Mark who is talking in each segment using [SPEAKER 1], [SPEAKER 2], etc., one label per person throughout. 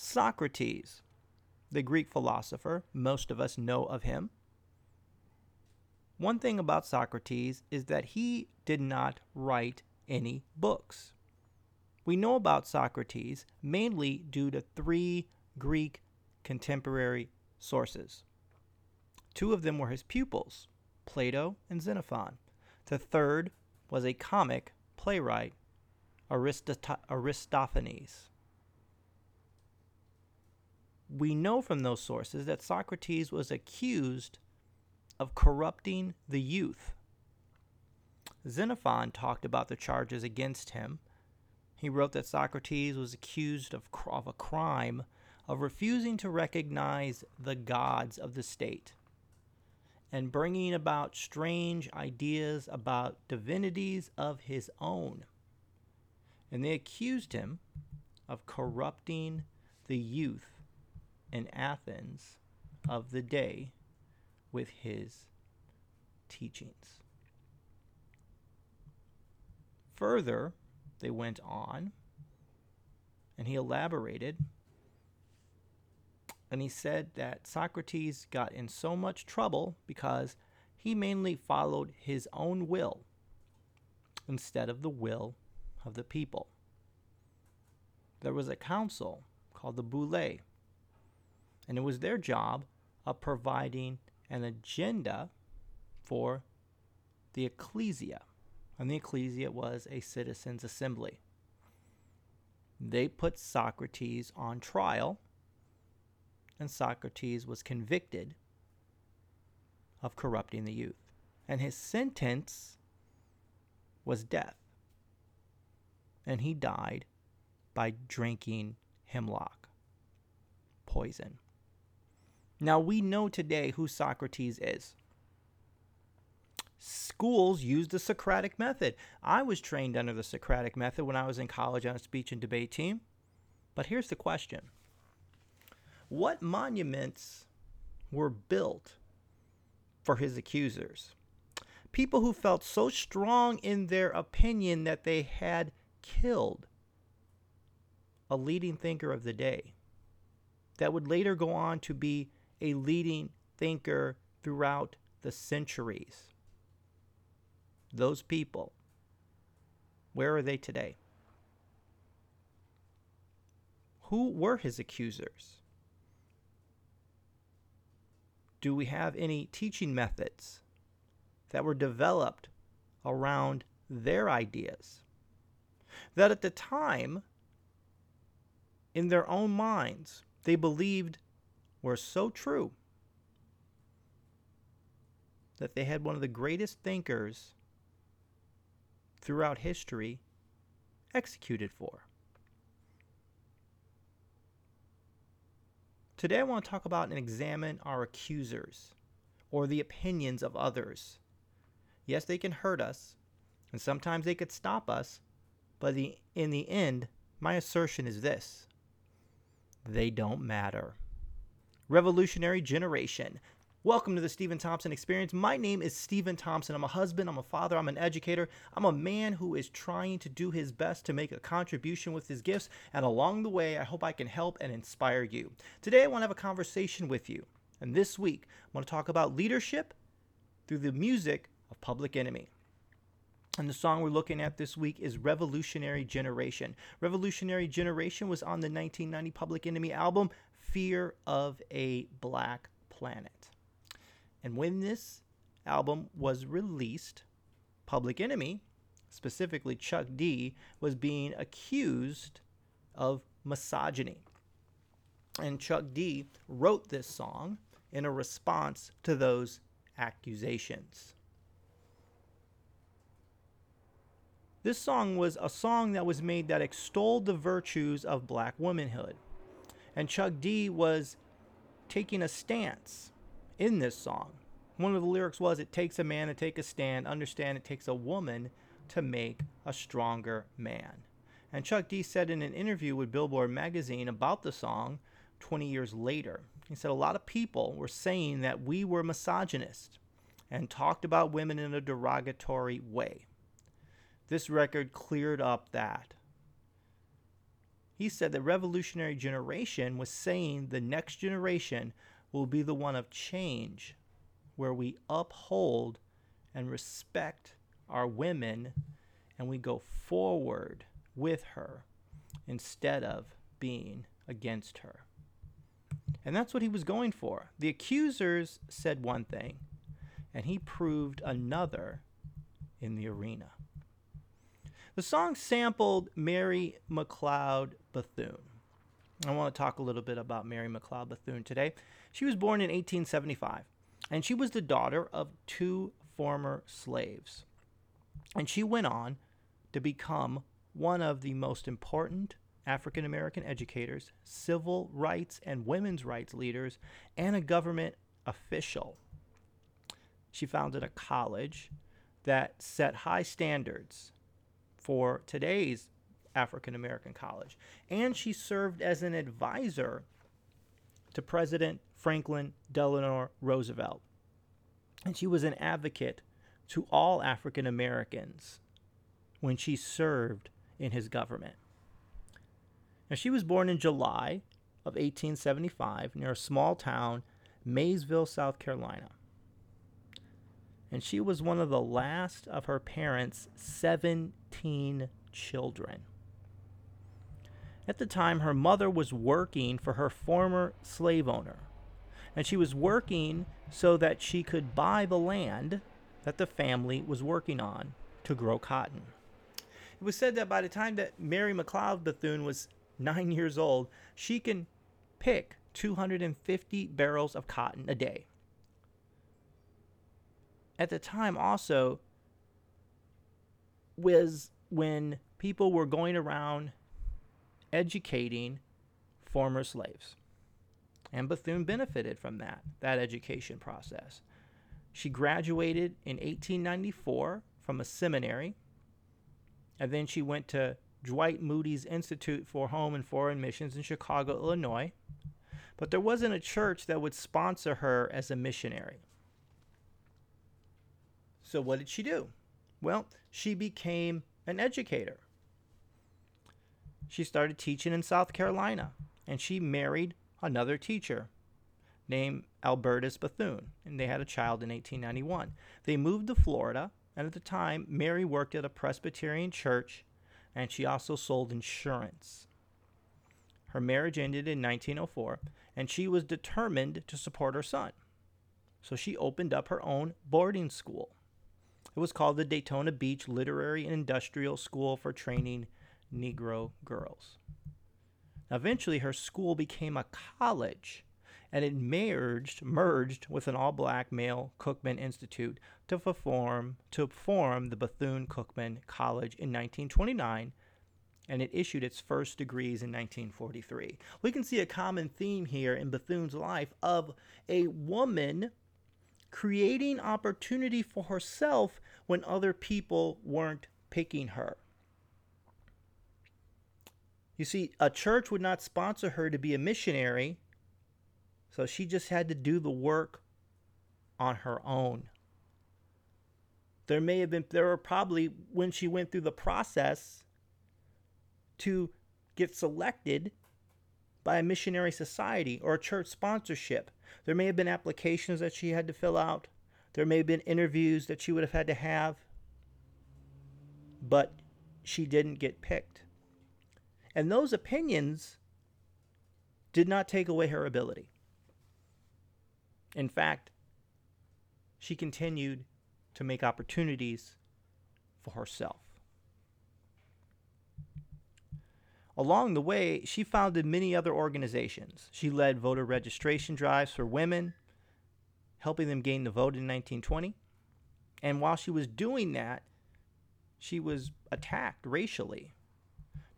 [SPEAKER 1] Socrates, the Greek philosopher, most of us know of him. One thing about Socrates is that he did not write any books. We know about Socrates mainly due to three Greek contemporary sources. Two of them were his pupils, Plato and Xenophon. The third was a comic playwright, Aristophanes. We know from those sources that Socrates was accused of corrupting the youth. Xenophon talked about the charges against him. He wrote that Socrates was accused of, of a crime of refusing to recognize the gods of the state and bringing about strange ideas about divinities of his own. And they accused him of corrupting the youth in Athens of the day with his teachings. Further, they went on and he elaborated and he said that Socrates got in so much trouble because he mainly followed his own will instead of the will of the people. There was a council called the Boule, and it was their job of providing an agenda for the ecclesia. And the ecclesia was a citizens' assembly. They put Socrates on trial and Socrates was convicted of corrupting the youth. And his sentence was death. And he died by drinking hemlock poison. Now we know today who Socrates is. Schools use the Socratic method. I was trained under the Socratic method when I was in college on a speech and debate team. But here's the question what monuments were built for his accusers? People who felt so strong in their opinion that they had killed a leading thinker of the day that would later go on to be a leading thinker throughout the centuries. Those people, where are they today? Who were his accusers? do we have any teaching methods that were developed around their ideas that at the time, in their own minds, they believed were so true that they had one of the greatest thinkers throughout history executed for? Today, I want to talk about and examine our accusers or the opinions of others. Yes, they can hurt us, and sometimes they could stop us, but in the end, my assertion is this they don't matter. Revolutionary Generation. Welcome to the Stephen Thompson Experience. My name is Stephen Thompson. I'm a husband, I'm a father, I'm an educator. I'm a man who is trying to do his best to make a contribution with his gifts, and along the way, I hope I can help and inspire you. Today, I want to have a conversation with you. And this week, I want to talk about leadership through the music of Public Enemy. And the song we're looking at this week is Revolutionary Generation. Revolutionary Generation was on the 1990 Public Enemy album, Fear of a Black Planet. And when this album was released, Public Enemy, specifically Chuck D, was being accused of misogyny. And Chuck D wrote this song in a response to those accusations. This song was a song that was made that extolled the virtues of black womanhood. And Chuck D was taking a stance in this song. One of the lyrics was, It takes a man to take a stand. Understand it takes a woman to make a stronger man. And Chuck D said in an interview with Billboard magazine about the song 20 years later, he said a lot of people were saying that we were misogynist and talked about women in a derogatory way. This record cleared up that. He said the revolutionary generation was saying the next generation will be the one of change, where we uphold and respect our women and we go forward with her instead of being against her. And that's what he was going for. The accusers said one thing, and he proved another in the arena. The song sampled Mary McLeod Bethune. I want to talk a little bit about Mary McLeod Bethune today. She was born in 1875, and she was the daughter of two former slaves. And she went on to become one of the most important African American educators, civil rights and women's rights leaders, and a government official. She founded a college that set high standards for today's African American college. And she served as an advisor to President Franklin Delano Roosevelt. And she was an advocate to all African Americans when she served in his government. Now, she was born in July of 1875 near a small town, Mayesville, South Carolina. And she was one of the last of her parents' 17 children. At the time, her mother was working for her former slave owner, and she was working so that she could buy the land that the family was working on to grow cotton. It was said that by the time that Mary McLeod Bethune was nine years old, she can pick 250 barrels of cotton a day. At the time, also, was when people were going around educating former slaves. And Bethune benefited from that, that education process. She graduated in 1894 from a seminary and then she went to Dwight Moody's Institute for Home and Foreign Missions in Chicago, Illinois. But there wasn't a church that would sponsor her as a missionary. So, what did she do? Well, she became an educator. She started teaching in South Carolina, and she married another teacher named Albertus Bethune, and they had a child in 1891. They moved to Florida, and at the time, Mary worked at a Presbyterian church and she also sold insurance. Her marriage ended in 1904, and she was determined to support her son. So she opened up her own boarding school. It was called the Daytona Beach Literary and Industrial School for Training Negro Girls. Now, eventually, her school became a college and it merged merged with an all-black male Cookman Institute to form to form the Bethune Cookman College in 1929 and it issued its first degrees in 1943. We can see a common theme here in Bethune's life of a woman creating opportunity for herself when other people weren't picking her. You see, a church would not sponsor her to be a missionary so she just had to do the work on her own. There may have been, there were probably, when she went through the process to get selected by a missionary society or a church sponsorship, there may have been applications that she had to fill out. There may have been interviews that she would have had to have. But she didn't get picked. And those opinions did not take away her ability. In fact, she continued to make opportunities for herself. Along the way, she founded many other organizations. She led voter registration drives for women, helping them gain the vote in 1920. And while she was doing that, she was attacked racially.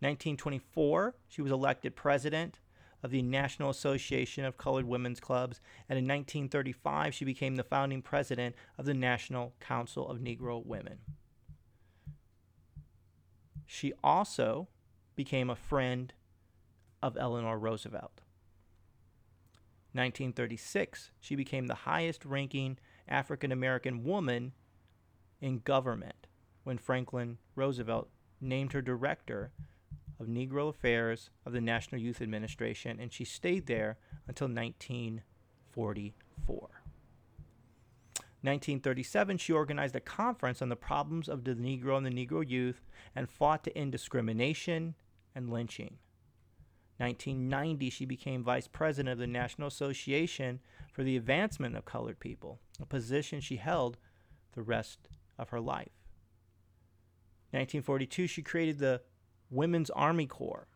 [SPEAKER 1] 1924, she was elected president of the National Association of Colored Women's Clubs, and in 1935 she became the founding president of the National Council of Negro Women. She also became a friend of Eleanor Roosevelt. 1936, she became the highest ranking African American woman in government when Franklin Roosevelt named her director of Negro Affairs of the National Youth Administration, and she stayed there until 1944. 1937, she organized a conference on the problems of the Negro and the Negro youth and fought to end discrimination and lynching. 1990, she became vice president of the National Association for the Advancement of Colored People, a position she held the rest of her life. 1942, she created the Women's Army Corps,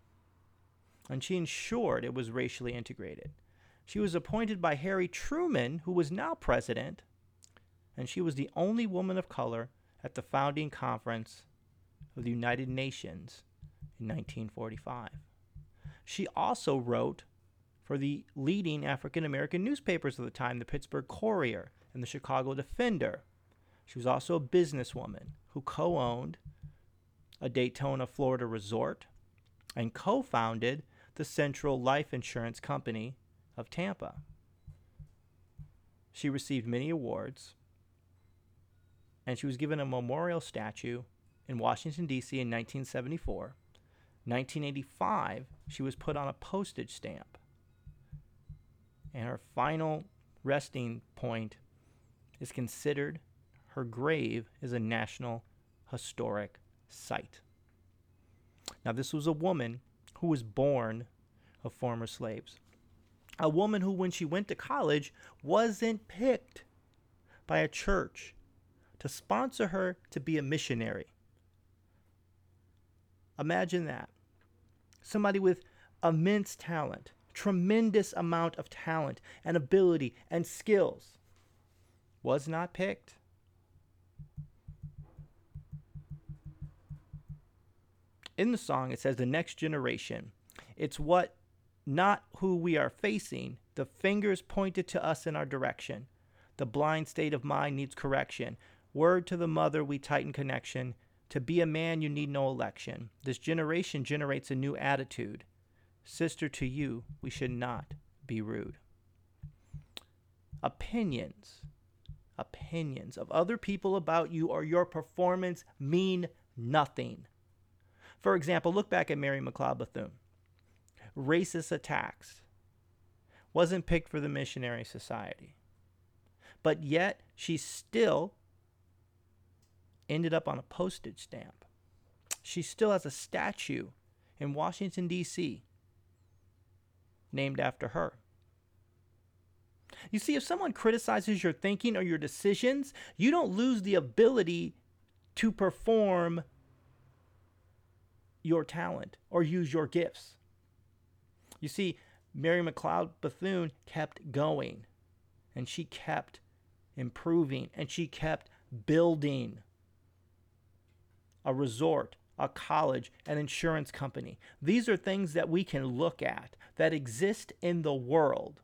[SPEAKER 1] and she ensured it was racially integrated. She was appointed by Harry Truman, who was now president, and she was the only woman of color at the founding conference of the United Nations in 1945. She also wrote for the leading African American newspapers of the time, the Pittsburgh Courier and the Chicago Defender. She was also a businesswoman who co owned a Daytona, Florida resort and co founded the Central Life Insurance Company of Tampa. She received many awards, and she was given a memorial statue in Washington, D.C. in 1974. 1985, she was put on a postage stamp. And her final resting point is considered her grave is a National Historic Site. Now, this was a woman who was born of former slaves. A woman who, when she went to college, wasn't picked by a church to sponsor her to be a missionary. Imagine that. Somebody with immense talent, tremendous amount of talent and ability and skills was not picked. In the song, it says the next generation. It's what, not who we are facing. The fingers pointed to us in our direction. The blind state of mind needs correction. Word to the mother, we tighten connection. To be a man, you need no election. This generation generates a new attitude. Sister, to you, we should not be rude. Opinions, opinions of other people about you or your performance mean nothing. For example, look back at Mary McLeod Bethune. Racist attacks. Wasn't picked for the Missionary Society. But yet, she still ended up on a postage stamp. She still has a statue in Washington, D.C., named after her. You see, if someone criticizes your thinking or your decisions, you don't lose the ability to perform your talent or use your gifts. You see, Mary McLeod Bethune kept going and she kept improving and she kept building a resort, a college, an insurance company. These are things that we can look at that exist in the world.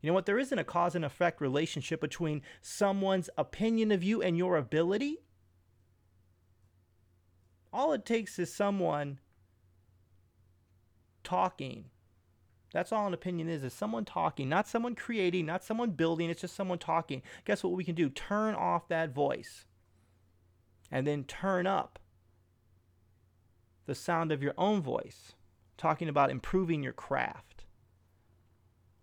[SPEAKER 1] You know what? There isn't a cause and effect relationship between someone's opinion of you and your ability all it takes is someone talking. That's all an opinion is, is someone talking, not someone creating, not someone building, it's just someone talking. Guess what we can do? Turn off that voice. And then turn up the sound of your own voice, talking about improving your craft,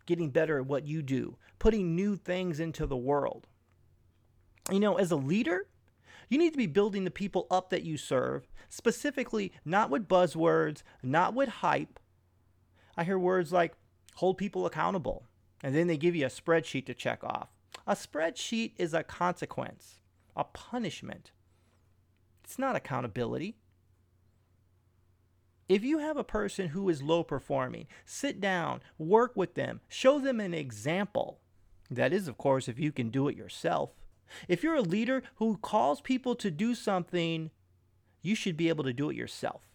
[SPEAKER 1] getting better at what you do, putting new things into the world. You know, as a leader, you need to be building the people up that you serve, specifically not with buzzwords, not with hype. I hear words like hold people accountable, and then they give you a spreadsheet to check off. A spreadsheet is a consequence, a punishment. It's not accountability. If you have a person who is low performing, sit down, work with them, show them an example. That is, of course, if you can do it yourself. If you're a leader who calls people to do something, you should be able to do it yourself.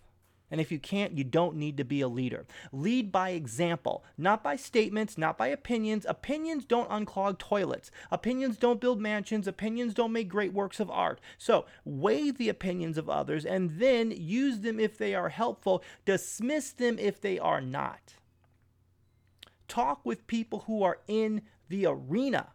[SPEAKER 1] And if you can't, you don't need to be a leader. Lead by example, not by statements, not by opinions. Opinions don't unclog toilets. Opinions don't build mansions. Opinions don't make great works of art. So weigh the opinions of others and then use them if they are helpful, dismiss them if they are not. Talk with people who are in the arena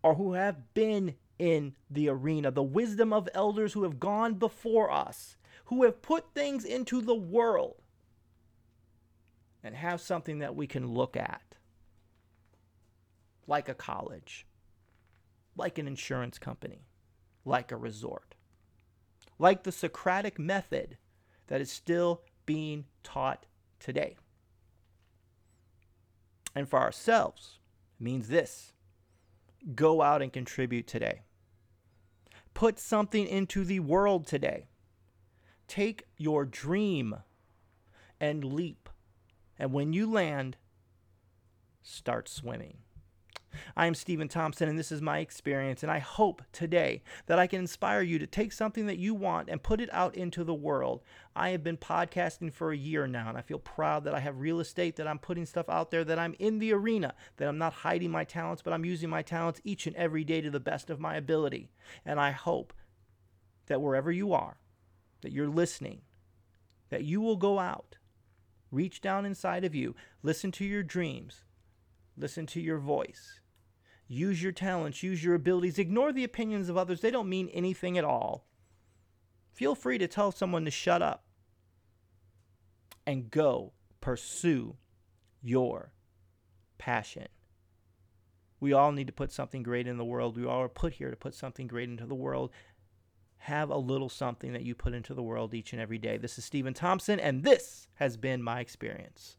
[SPEAKER 1] or who have been in the arena, the wisdom of elders who have gone before us, who have put things into the world, and have something that we can look at, like a college, like an insurance company, like a resort, like the Socratic method that is still being taught today. And for ourselves, means this go out and contribute today. Put something into the world today. Take your dream and leap. And when you land, start swimming. I am Stephen Thompson, and this is my experience. And I hope today that I can inspire you to take something that you want and put it out into the world. I have been podcasting for a year now, and I feel proud that I have real estate, that I'm putting stuff out there, that I'm in the arena, that I'm not hiding my talents, but I'm using my talents each and every day to the best of my ability. And I hope that wherever you are, that you're listening, that you will go out, reach down inside of you, listen to your dreams, listen to your voice Use your talents, use your abilities, ignore the opinions of others. They don't mean anything at all. Feel free to tell someone to shut up and go pursue your passion. We all need to put something great in the world. We all are put here to put something great into the world. Have a little something that you put into the world each and every day. This is Stephen Thompson, and this has been my experience.